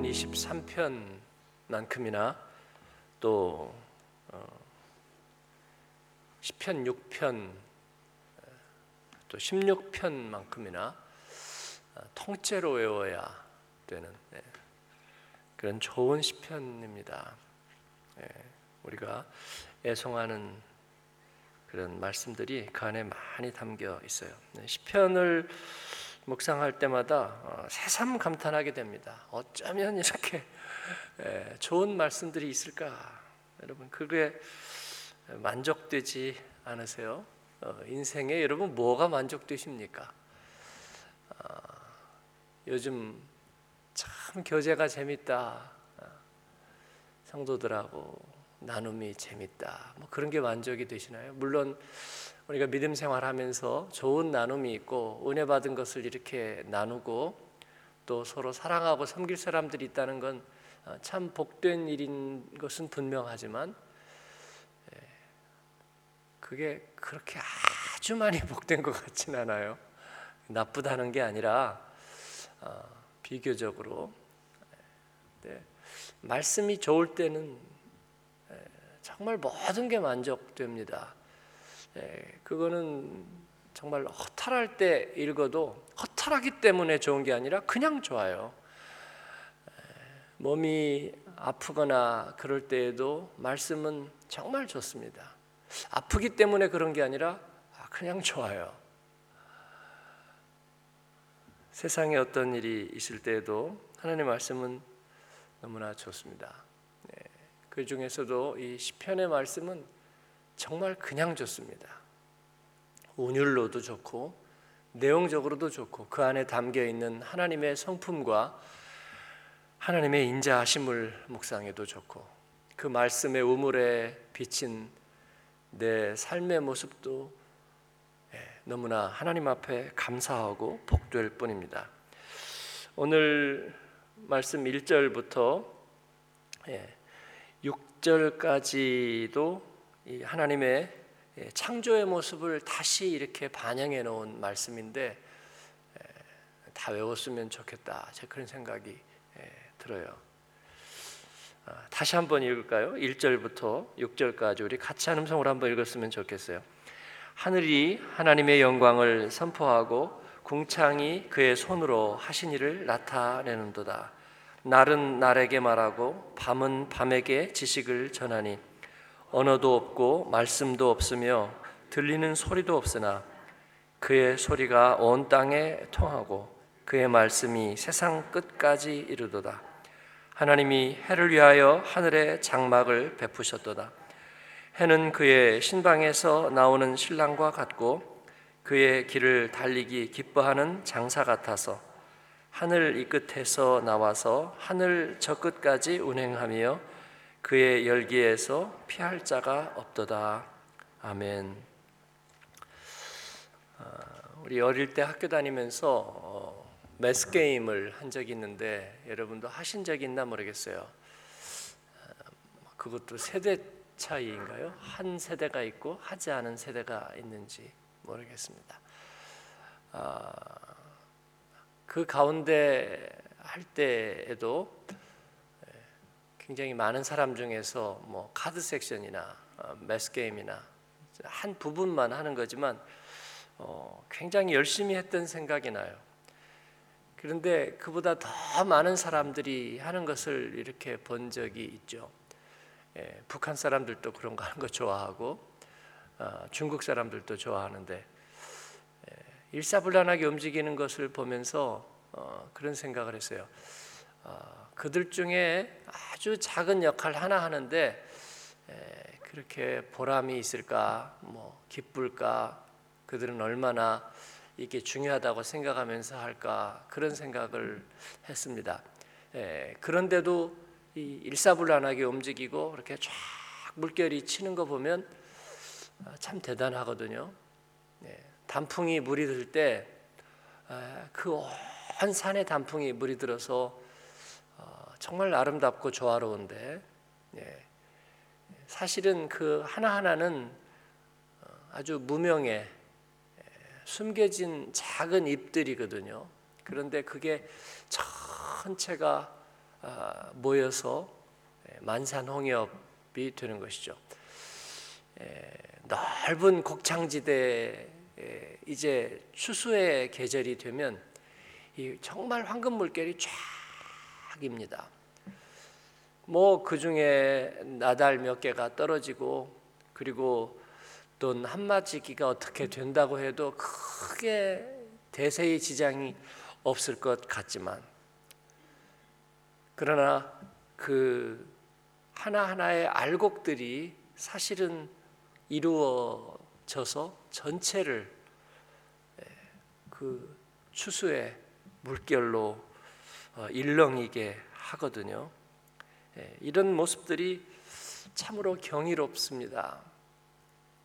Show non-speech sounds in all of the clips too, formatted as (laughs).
시편 23편만큼이나 또 어, 시편 6편 또 16편만큼이나 어, 통째로 외워야 되는 네, 그런 좋은 시편입니다. 네, 우리가 애송하는 그런 말씀들이 그 안에 많이 담겨 있어요. 네, 시편을 묵상할 때마다 어, 새삼 감탄하게 됩니다. 어쩌면 이렇게 예, 좋은 말씀들이 있을까? 여러분 그게 만족되지 않으세요? 어, 인생에 여러분 뭐가 만족되십니까? 아, 요즘 참 교제가 재밌다. 아, 성도들하고 나눔이 재밌다. 뭐 그런 게 만족이 되시나요? 물론 우리가 믿음 생활하면서 좋은 나눔이 있고 은혜 받은 것을 이렇게 나누고 또 서로 사랑하고 섬길 사람들이 있다는 건참 어, 복된 일인 것은 분명하지만 예, 그게 그렇게 아주 많이 (laughs) 복된 것 같진 않아요. 나쁘다는 게 아니라 어, 비교적으로 네, 말씀이 좋을 때는 예, 정말 모든 게 만족됩니다. 예, 그거는 정말 허탈할 때 읽어도 허탈하기 때문에 좋은 게 아니라 그냥 좋아요. 예, 몸이 아프거나 그럴 때에도 말씀은 정말 좋습니다. 아프기 때문에 그런 게 아니라 아, 그냥 좋아요. 세상에 어떤 일이 있을 때에도 하나님의 말씀은 너무나 좋습니다. 네, 그 중에서도 이 시편의 말씀은 정말 그냥 좋습니다. 운율로도 좋고 내용적으로도 좋고 그 안에 담겨 있는 하나님의 성품과 하나님의 인자하심을 묵상해도 좋고 그 말씀의 우물에 비친 내 삶의 모습도 예, 너무나 하나님 앞에 감사하고 복될 뿐입니다. 오늘 말씀 1절부터 6절까지도 하나님의 예, 창조의 모습을 다시 이렇게 반영해 놓은 말씀인데 다 외웠으면 좋겠다. 제 그런 생각이 예, 들어요. 아, 다시 한번 읽을까요? 1절부터 6절까지 우리 같이 한 음성으로 한번 읽었으면 좋겠어요. 하늘이 하나님의 영광을 선포하고 궁창이 그의 손으로 하신 일을 나타내는도다. 날은 날에게 말하고 밤은 밤에게 지식을 전하니 언어도 없고 말씀도 없으며 들리는 소리도 없으나 그의 소리가 온 땅에 통하고 그의 말씀이 세상 끝까지 이르도다. 하나님이 해를 위하여 하늘에 장막을 베푸셨도다. 해는 그의 신방에서 나오는 신랑과 같고 그의 길을 달리기 기뻐하는 장사 같아서 하늘 이 끝에서 나와서 하늘 저 끝까지 운행하며 그의 열기에서 피할 자가 없도다. 아멘. 아, 우리 어릴 때 학교 다니면서 어, 매스 게임을 한 적이 있는데 여러분도 하신 적 있나 모르겠어요. 아, 그것도 세대 차이인가요? 한 세대가 있고 하지 않은 세대가 있는지 모르겠습니다. 아, 그 가운데 할 때에도 굉장히 많은 사람 중에서 뭐 카드 섹션이나 어, 매스 게임이나 한 부분만 하는 거지만 어, 굉장히 열심히 했던 생각이 나요. 그런데 그보다 더 많은 사람들이 하는 것을 이렇게 본 적이 있죠. 예, 북한 사람들도 그런 거 하는 거 좋아하고 어, 중국 사람들도 좋아하는데 예, 일사불란하게 움직이는 것을 보면서 어, 그런 생각을 했어요. 어, 그들 중에 아주 작은 역할 하나 하는데 그렇게 보람이 있을까, 뭐 기쁠까, 그들은 얼마나 이게 중요하다고 생각하면서 할까 그런 생각을 했습니다. 그런데도 일사불란하게 움직이고 그렇게 쫙 물결이 치는 거 보면 아, 참 대단하거든요. 단풍이 물이 들 때 그온 아, 산에 단풍이 물이 들어서 정말 아름답고 좋아로운데 예. 사실은 그 하나 하나는 어, 아주 무명의 예, 숨겨진 작은 잎들이거든요. 그런데 그게 전체가 아, 모여서 예, 만산홍엽이 되는 것이죠. 예, 넓은 곡창지대 이제 추수의 계절이 되면 정말 황금 물결이 쫙입니다. 뭐 그 중에 나달 몇 개가 떨어지고 그리고 돈 한마디기가 어떻게 된다고 해도 크게 대세의 지장이 없을 것 같지만 그러나 그 하나하나의 알곡들이 사실은 이루어 져서 전체를 그 추수의 물결로 어, 일렁이게 하거든요. 이런 모습들이 참으로 경이롭습니다.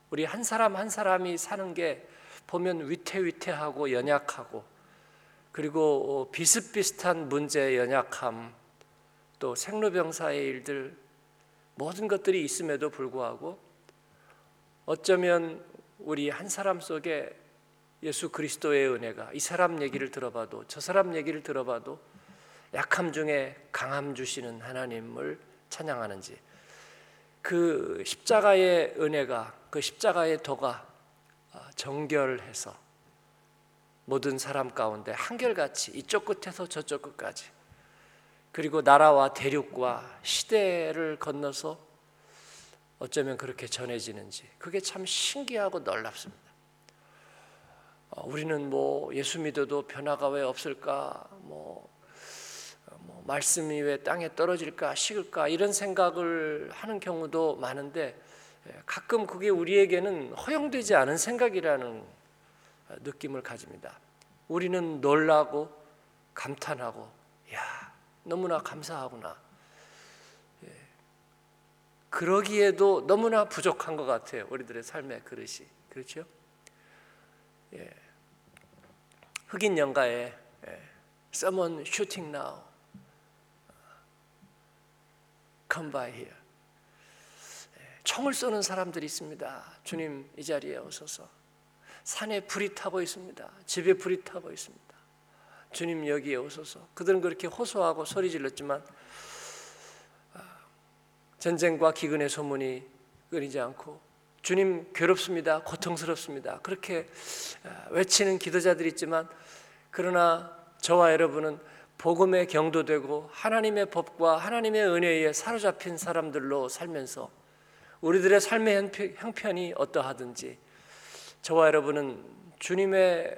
우리 한 사람 한 사람이 사는 게 보면 위태위태하고 연약하고 그리고 어, 비슷비슷한 문제 연약함 또 생로병사의 일들 모든 것들이 있음에도 불구하고 어쩌면 우리 한 사람 속에 예수 그리스도의 은혜가 이 사람 얘기를 들어봐도 저 사람 얘기를 들어봐도 약함 중에 강함 주시는 하나님을 찬양하는지 그 십자가의 은혜가 그 십자가의 도가 아, 정결해서 모든 사람 가운데 한결같이 이쪽 끝에서 저쪽 끝까지 그리고 나라와 대륙과 시대를 건너서 어쩌면 그렇게 전해지는지 그게 참 신기하고 놀랍습니다. 어, 우리는 뭐 예수 믿어도 변화가 왜 없을까? 뭐, 어, 뭐 말씀이 왜 땅에 떨어질까, 식을까 이런 생각을 하는 경우도 많은데 예, 가끔 그게 우리에게는 허용되지 않은 생각이라는 느낌을 가집니다. 우리는 놀라고 감탄하고 야 너무나 감사하구나. 예. 그러기에도 너무나 부족한 것 같아요. 우리들의 삶의 그릇이 그렇죠? 예. 흑인 영가에 예. Someone shooting now. Come by here. 예. 총을 쏘는 사람들이 있습니다. 주님 이 자리에 오소서. 산에 불이 타고 있습니다. 집에 불이 타고 있습니다. 주님 여기에 오소서. 그들은 그렇게 호소하고 소리 질렀지만 아, 전쟁과 기근의 소문이 끊이지 않고 주님 괴롭습니다. 고통스럽습니다. 그렇게 아, 외치는 기도자들이 있지만 그러나 저와 여러분은 복음에 경도되고 하나님의 법과 하나님의 은혜에 사로잡힌 사람들로 살면서 우리들의 삶의 형편이 어떠하든지 저와 여러분은 주님의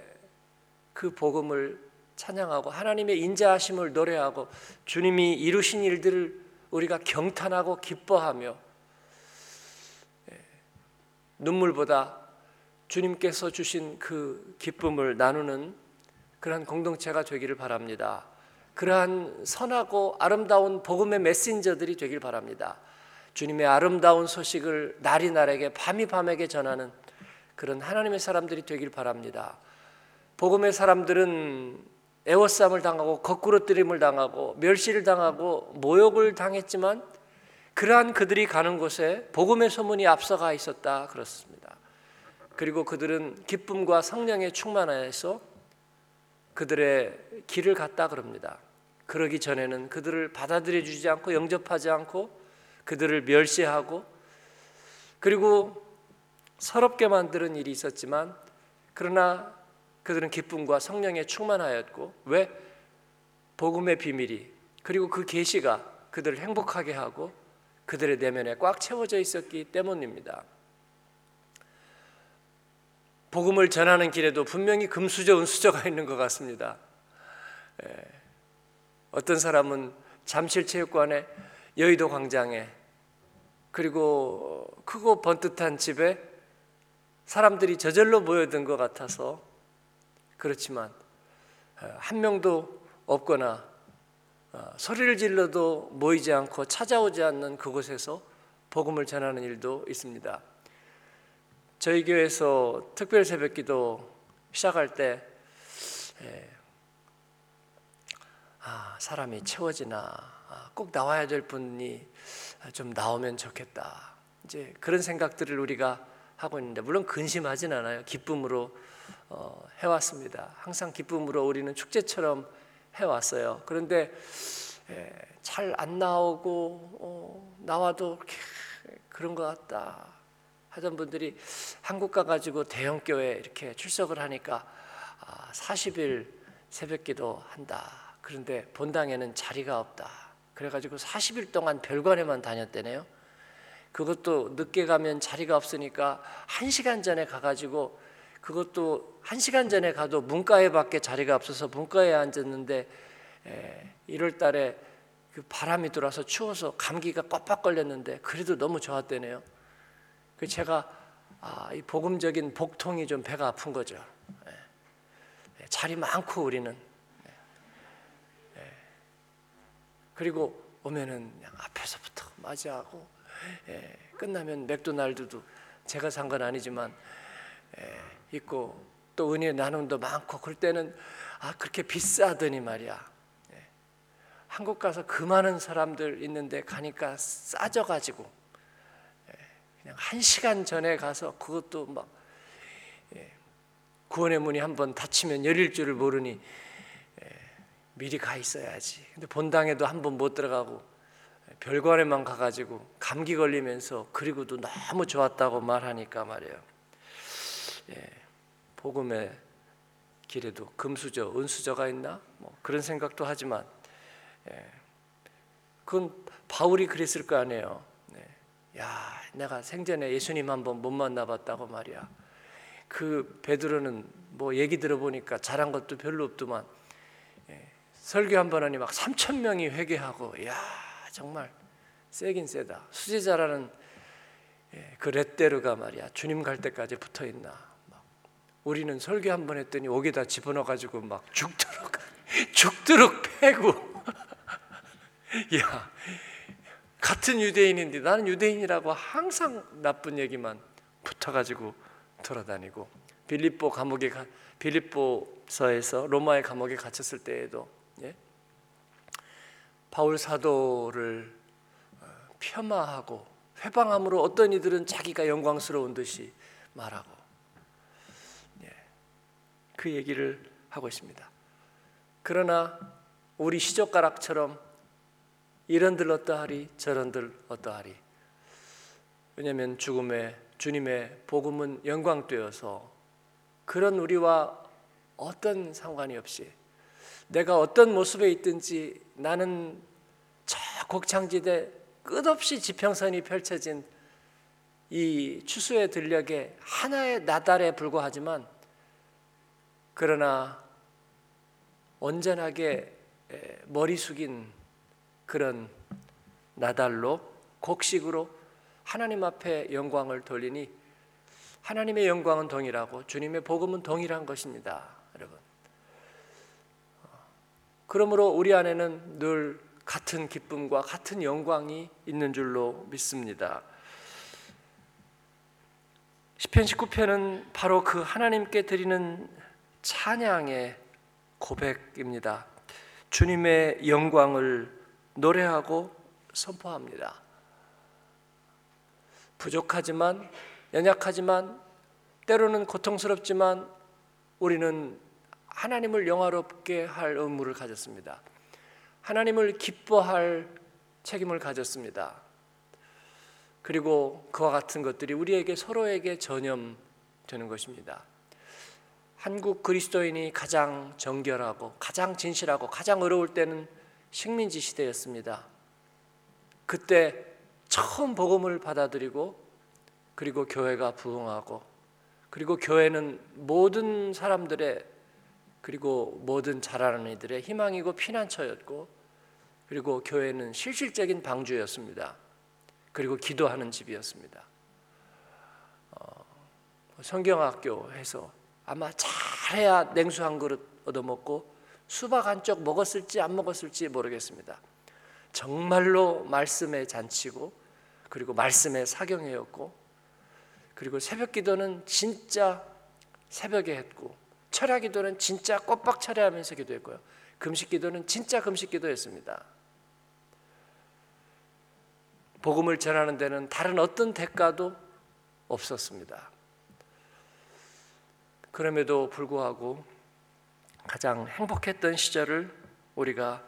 그 복음을 찬양하고 하나님의 인자하심을 노래하고 주님이 이루신 일들을 우리가 경탄하고 기뻐하며 눈물보다 주님께서 주신 그 기쁨을 나누는 그러한 공동체가 되기를 바랍니다. 그러한 선하고 아름다운 복음의 메신저들이 되길 바랍니다. 주님의 아름다운 소식을 날이 날에게 밤이 밤에게 전하는 그런 하나님의 사람들이 되길 바랍니다. 복음의 사람들은 애워싸움을 당하고 거꾸로 뜨림을 당하고 멸시를 당하고 모욕을 당했지만 그러한 그들이 가는 곳에 복음의 소문이 앞서가 있었다 그렇습니다. 그리고 그들은 기쁨과 성령에 충만하여서 그들의 길을 갔다 그럽니다. 그러기 전에는 그들을 받아들여 주지 않고 영접하지 않고 그들을 멸시하고 그리고 서럽게 만드는 일이 있었지만 그러나 그들은 기쁨과 성령에 충만하였고 왜 복음의 비밀이 그리고 그 계시가 그들을 행복하게 하고 그들의 내면에 꽉 채워져 있었기 때문입니다. 복음을 전하는 길에도 분명히 금수저, 은수저가 있는 것 같습니다. 예. 어떤 사람은 잠실체육관에 여의도 광장에 그리고 크고 번듯한 집에 사람들이 저절로 모여든 것 같아서 그렇지만 어, 한 명도 없거나 어, 소리를 질러도 모이지 않고 찾아오지 않는 그곳에서 복음을 전하는 일도 있습니다. 저희 교회에서 특별 새벽기도 시작할 때 예, 아, 사람이 채워지나 아, 꼭 나와야 될 분이 좀 나오면 좋겠다. 이제 그런 생각들을 우리가 하고 있는데 물론 근심하진 않아요. 기쁨으로 어, 해왔습니다. 항상 기쁨으로 우리는 축제처럼 해왔어요. 그런데 잘 안 나오고 어, 나와도 그런 것 같다 하던 분들이 한국 가가지고 대형 교회 이렇게 출석을 하니까 아, 40일 새벽기도 한다. 그런데 본당에는 자리가 없다. 그래가지고 40일 동안 별관에만 다녔대네요. 그것도 늦게 가면 자리가 없으니까 한 시간 전에 가가지고 그것도 한 시간 전에 가도 문과에 밖에 자리가 없어서 문과에 앉았는데 에, 1월 달에 그 바람이 들어와서 추워서 감기가 꽉꽉 걸렸는데 그래도 너무 좋았대네요. 그 제가 아, 이 복음적인 복통이 좀 배가 아픈 거죠. 예. 예, 자리 많고 우리는 예. 예. 그리고 오면은 앞에서부터 맞이하고 예, 끝나면 맥도날드도 제가 산 건 아니지만 예, 있고 또 은혜 나눔도 많고 그럴 때는 아 그렇게 비싸더니 말이야 예, 한국 가서 그 많은 사람들 있는데 가니까 싸져 가지고 예, 그냥 한 시간 전에 가서 그것도 막 예, 구원의 문이 한번 닫히면 열릴 줄을 모르니 예, 미리 가 있어야지. 근데 본당에도 한 번 못 들어가고 별관에만 가가지고 감기 걸리면서 그리고도 너무 좋았다고 말하니까 말이에요. 예, 복음의 길에도 금수저, 은수저가 있나? 뭐 그런 생각도 하지만 예, 그건 바울이 그랬을 거 아니에요. 네. 야, 내가 생전에 예수님 한번 못 만나봤다고 말이야. 그 베드로는 뭐 얘기 들어보니까 잘한 것도 별로 없더만 예, 설교 한 번 하니 막 3천 명이 회개하고 야 정말 세긴 세다 수제자라는 예, 그 레떼르가 말이야 주님 갈 때까지 붙어 있나 막 우리는 설교 한 번 했더니 옥에다 집어넣어 가지고 막 죽도록 (laughs) 죽도록 패고 (laughs) 야 같은 유대인인데 나는 유대인이라고 항상 나쁜 얘기만 붙어 가지고 돌아다니고 빌립보 감옥에 가, 빌립보서에서 로마의 감옥에 갇혔을 때에도 예? 바울 사도를 어, 폄하하고 회방함으로 어떤 이들은 자기가 영광스러운 듯이 말하고 예, 그 얘기를 하고 있습니다. 그러나 우리 시젓가락처럼 이런들 어떠하리 저런들 어떠하리 왜냐하면 죽음의 주님의 복음은 영광되어서 그런 우리와 어떤 상관이 없이 내가 어떤 모습에 있든지 나는 저 곡창지대 끝없이 지평선이 펼쳐진 이 추수의 들녘에 하나의 나달에 불과하지만 그러나 온전하게 머리 숙인 그런 나달로 곡식으로 하나님 앞에 영광을 돌리니 하나님의 영광은 동일하고 주님의 복음은 동일한 것입니다, 여러분. 그러므로 우리 안에는 늘 같은 기쁨과 같은 영광이 있는 줄로 믿습니다. 시편 19편은 바로 그 하나님께 드리는 찬양의 고백입니다. 주님의 영광을 노래하고 선포합니다. 부족하지만 연약하지만 때로는 고통스럽지만 우리는 하나님을 영화롭게 할 의무를 가졌습니다. 하나님을 기뻐할 책임을 가졌습니다. 그리고 그와 같은 것들이 우리에게 서로에게 전염되는 것입니다. 한국 그리스도인이 가장 정결하고 가장 진실하고 가장 어려울 때는 식민지 시대였습니다. 그때 처음 복음을 받아들이고 그리고 교회가 부흥하고 그리고 교회는 모든 사람들의 그리고 모든 자라는 이들의 희망이고 피난처였고 그리고 교회는 실질적인 방주였습니다. 그리고 기도하는 집이었습니다. 어, 성경학교에서 아마 잘해야 냉수 한 그릇 얻어먹고 수박 한 쪽 먹었을지 안 먹었을지 모르겠습니다. 정말로 말씀의 잔치고 그리고 말씀의 사경회였고 그리고 새벽 기도는 진짜 새벽에 했고 철야 기도는 진짜 꼬박 철야하면서 기도했고요. 금식 기도는 진짜 금식 기도였습니다. 복음을 전하는 데는 다른 어떤 대가도 없었습니다. 그럼에도 불구하고 가장 행복했던 시절을 우리가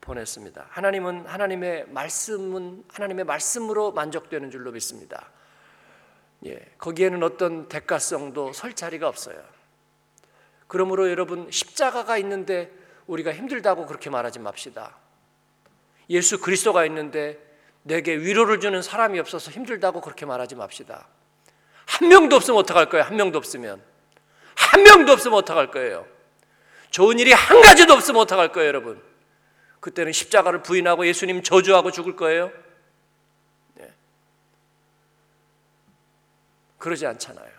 보냈습니다. 하나님은 하나님의 말씀은 하나님의 말씀으로 만족되는 줄로 믿습니다. 예, 거기에는 어떤 대가성도 설 자리가 없어요. 그러므로 여러분 십자가가 있는데 우리가 힘들다고 그렇게 말하지 맙시다. 예수 그리스도가 있는데 내게 위로를 주는 사람이 없어서 힘들다고 그렇게 말하지 맙시다. 한 명도 없으면 어떡할 거예요? 한 명도 없으면. 한 명도 없으면 어떡할 거예요? 좋은 일이 한 가지도 없으면 어떡할 거예요, 여러분? 그때는 십자가를 부인하고 예수님 저주하고 죽을 거예요? 네. 그러지 않잖아요.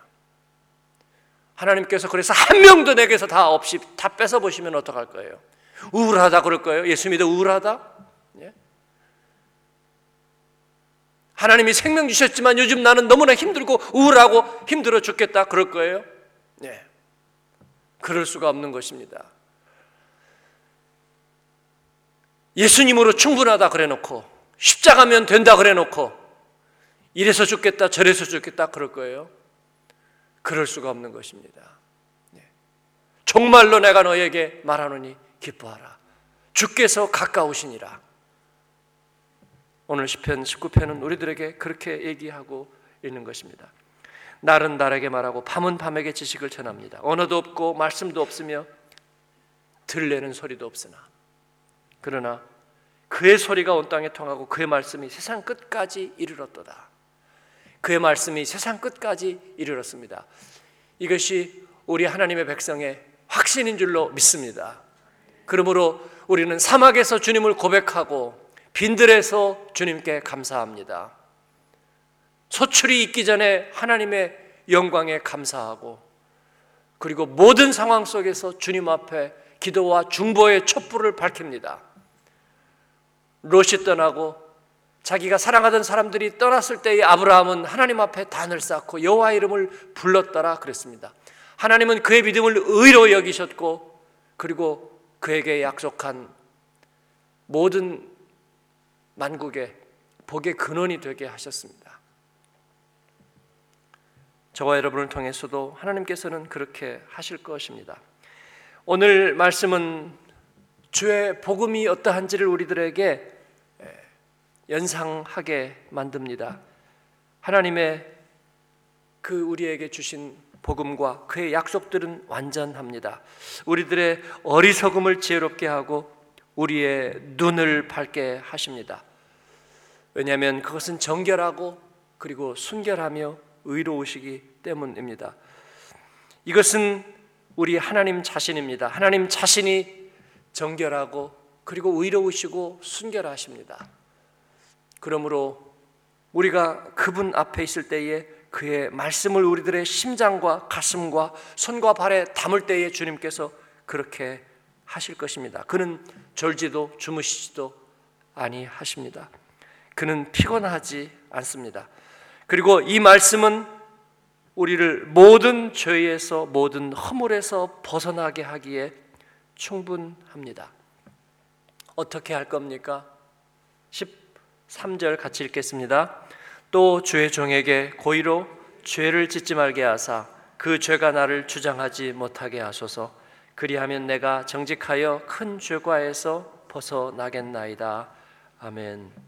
하나님께서 그래서 한 명도 내게서 다 없이 다 뺏어 보시면 어떡할 거예요? 우울하다 그럴 거예요? 예수 믿어 우울하다? 예? 하나님이 생명 주셨지만 요즘 나는 너무나 힘들고 우울하고 힘들어 죽겠다 그럴 거예요? 네. 그럴 수가 없는 것입니다. 예수님으로 충분하다 그래 놓고 십자가면 된다 그래 놓고 이래서 죽겠다 저래서 죽겠다 그럴 거예요. 그럴 수가 없는 것입니다. 네. 정말로 내가 너에게 말하노니 기뻐하라. 주께서 가까우시니라. 오늘 시편 19편은 우리들에게 그렇게 얘기하고 있는 것입니다. 날은 날에게 말하고 밤은 밤에게 지식을 전합니다. 언어도 없고 말씀도 없으며 들리는 소리도 없으나 그러나 그의 소리가 온 땅에 통하고 그의 말씀이 세상 끝까지 이르렀도다. 그의 말씀이 세상 끝까지 이르렀습니다. 이것이 우리 하나님의 백성의 확신인 줄로 믿습니다. 그러므로 우리는 사막에서 주님을 고백하고 빈들에서 주님께 감사합니다. 소출이 있기 전에 하나님의 영광에 감사하고 그리고 모든 상황 속에서 주님 앞에 기도와 중보의 촛불을 밝힙니다. 롯이 떠나고 자기가 사랑하던 사람들이 떠났을 때의 아브라함은 하나님 앞에 단을 쌓고 여호와 이름을 불렀더라 그랬습니다. 하나님은 그의 믿음을 의로 여기셨고 그리고 그에게 약속한 모든 만국의 복의 근원이 되게 하셨습니다. 저와 여러분을 통해서도 하나님께서는 그렇게 하실 것입니다. 오늘 말씀은 주의 복음이 어떠한지를 우리들에게 연상하게 만듭니다. 하나님의 그 우리에게 주신 복음과 그의 약속들은 완전합니다. 우리들의 어리석음을 지혜롭게 하고 우리의 눈을 밝게 하십니다. 왜냐하면 그것은 정결하고 그리고 순결하며 의로우시기 때문입니다. 이것은 우리 하나님 자신입니다. 하나님 자신이 정결하고 그리고 의로우시고 순결하십니다. 그러므로 우리가 그분 앞에 있을 때에 그의 말씀을 우리들의 심장과 가슴과 손과 발에 담을 때에 주님께서 그렇게 하실 것입니다. 그는 졸지도 주무시지도 아니하십니다. 그는 피곤하지 않습니다. 그리고 이 말씀은 우리를 모든 죄에서 모든 허물에서 벗어나게 하기에 충분합니다. 어떻게 할 겁니까? 13절 같이 읽겠습니다. 또 주의 종에게 고의로 죄를 짓지 말게 하사 그 죄가 나를 주장하지 못하게 하소서 그리하면 내가 정직하여 큰 죄과에서 벗어나겠나이다. 아멘.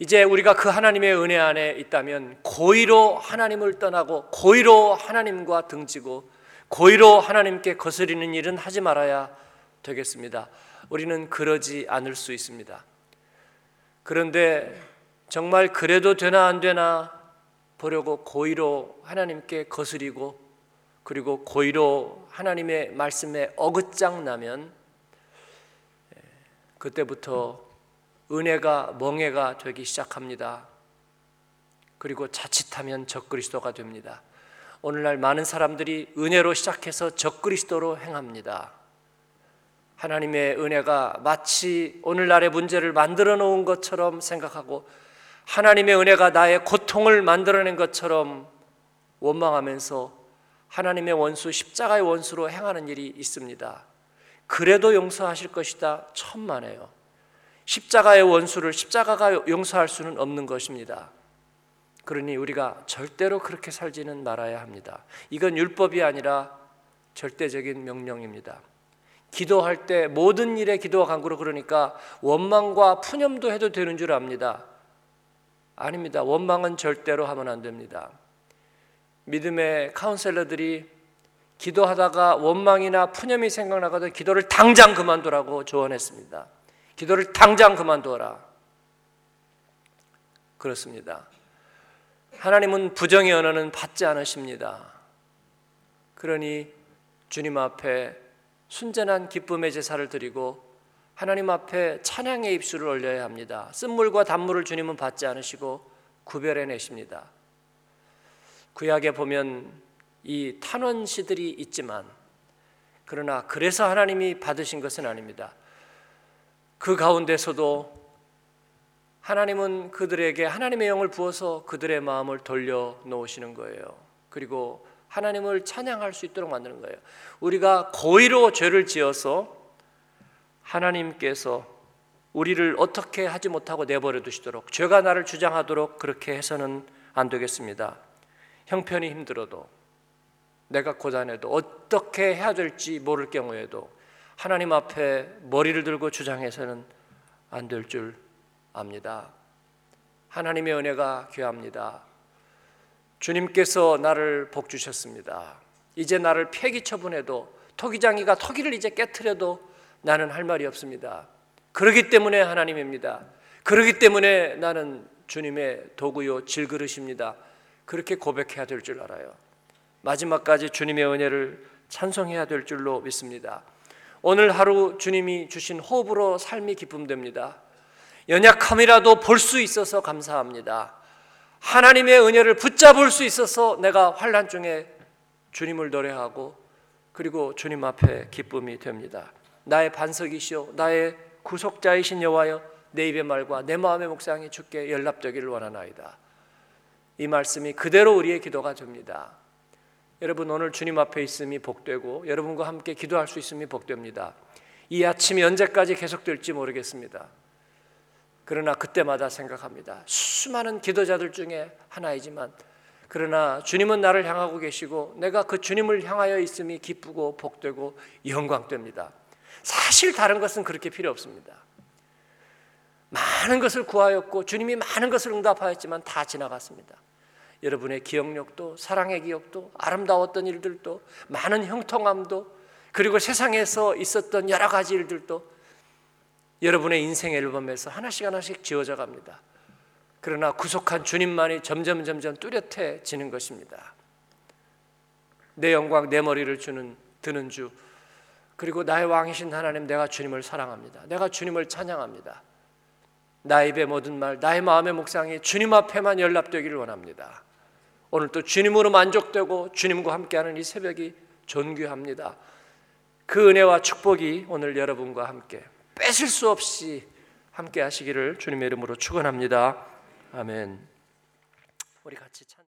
이제 우리가 그 하나님의 은혜 안에 있다면 고의로 하나님을 떠나고 고의로 하나님과 등지고 고의로 하나님께 거스리는 일은 하지 말아야 되겠습니다. 우리는 그러지 않을 수 있습니다. 그런데 정말 그래도 되나 안 되나 보려고 고의로 하나님께 거스리고 그리고 고의로 하나님의 말씀에 어긋장 나면 예, 그때부터 은혜가 멍해가 되기 시작합니다. 그리고 자칫하면 적그리스도가 됩니다. 오늘날 많은 사람들이 은혜로 시작해서 적그리스도로 행합니다. 하나님의 은혜가 마치 오늘날의 문제를 만들어 놓은 것처럼 생각하고 하나님의 은혜가 나의 고통을 만들어낸 것처럼 원망하면서 하나님의 원수 십자가의 원수로 행하는 일이 있습니다. 그래도 용서하실 것이다 천만에요. 십자가의 원수를 십자가가 용서할 수는 없는 것입니다. 그러니 우리가 절대로 그렇게 살지는 말아야 합니다. 이건 율법이 아니라 절대적인 명령입니다. 기도할 때 모든 일에 기도와 간구로 그러니까 원망과 푸념도 해도 되는 줄 압니다. 아닙니다. 원망은 절대로 하면 안 됩니다. 믿음의 카운셀러들이 기도하다가 원망이나 푸념이 생각나거든 기도를 당장 그만두라고 조언했습니다. 기도를 당장 그만두어라. 그렇습니다. 하나님은 부정의 언어는 받지 않으십니다. 그러니 주님 앞에 순전한 기쁨의 제사를 드리고 하나님 앞에 찬양의 입술을 올려야 합니다. 쓴물과 단물을 주님은 받지 않으시고 구별해 내십니다. 구약에 보면 이 탄원시들이 있지만 그러나 그래서 하나님이 받으신 것은 아닙니다. 그 가운데서도 하나님은 그들에게 하나님의 영을 부어서 그들의 마음을 돌려 놓으시는 거예요. 그리고 하나님을 찬양할 수 있도록 만드는 거예요. 우리가 고의로 죄를 지어서 하나님께서 우리를 어떻게 하지 못하고 내버려 두시도록 죄가 나를 주장하도록 그렇게 해서는 안 되겠습니다. 형편이 힘들어도 내가 고단해도 어떻게 해야 될지 모를 경우에도 하나님 앞에 머리를 들고 주장해서는 안 될 줄 압니다. 하나님의 은혜가 귀합니다. 주님께서 나를 복 주셨습니다. 이제 나를 폐기 처분해도 토기장이가 토기를 이제 깨뜨려도 나는 할 말이 없습니다. 그러기 때문에 하나님입니다. 그러기 때문에 나는 주님의 도구요 질그릇입니다. 그렇게 고백해야 될 줄 알아요. 마지막까지 주님의 은혜를 찬송해야 될 줄로 믿습니다. 오늘 하루 주님이 주신 호흡으로 삶이 기쁨됩니다. 연약함이라도 볼 수 있어서 감사합니다. 하나님의 은혜를 붙잡을 수 있어서 내가 환란 중에 주님을 노래하고 그리고 주님 앞에 기쁨이 됩니다. 나의 반석이시오 나의 구속자이신 여호와여 내 입의 말과 내 마음의 묵상이 주께 연락되기를 원하나이다. 이 말씀이 그대로 우리의 기도가 됩니다. 여러분 오늘 주님 앞에 있음이 복되고 여러분과 함께 기도할 수 있음이 복됩니다. 이 아침이 언제까지 계속될지 모르겠습니다. 그러나 그때마다 생각합니다. 수많은 기도자들 중에 하나이지만 그러나 주님은 나를 향하고 계시고 내가 그 주님을 향하여 있음이 기쁘고 복되고 영광됩니다. 사실 다른 것은 그렇게 필요 없습니다. 많은 것을 구하였고 주님이 많은 것을 응답하였지만 다 지나갔습니다. 여러분의 기억력도 사랑의 기억도 아름다웠던 일들도 많은 형통함도 그리고 세상에서 있었던 여러 가지 일들도 여러분의 인생 앨범에서 하나씩 하나씩 지워져 갑니다. 그러나 구속한 주님만이 점점 점점 뚜렷해지는 것입니다. 내 영광 내 머리를 주는 드는 주 그리고 나의 왕이신 하나님 내가 주님을 사랑합니다. 내가 주님을 찬양합니다. 나의 입의 모든 말, 나의 마음의 묵상이 주님 앞에만 연락되기를 원합니다. 오늘 또 주님으로 만족되고 주님과 함께하는 이 새벽이 존귀합니다. 그 은혜와 축복이 오늘 여러분과 함께 뺏을 수 없이 함께 하시기를 주님의 이름으로 축원합니다. 아멘. 우리 같이 찬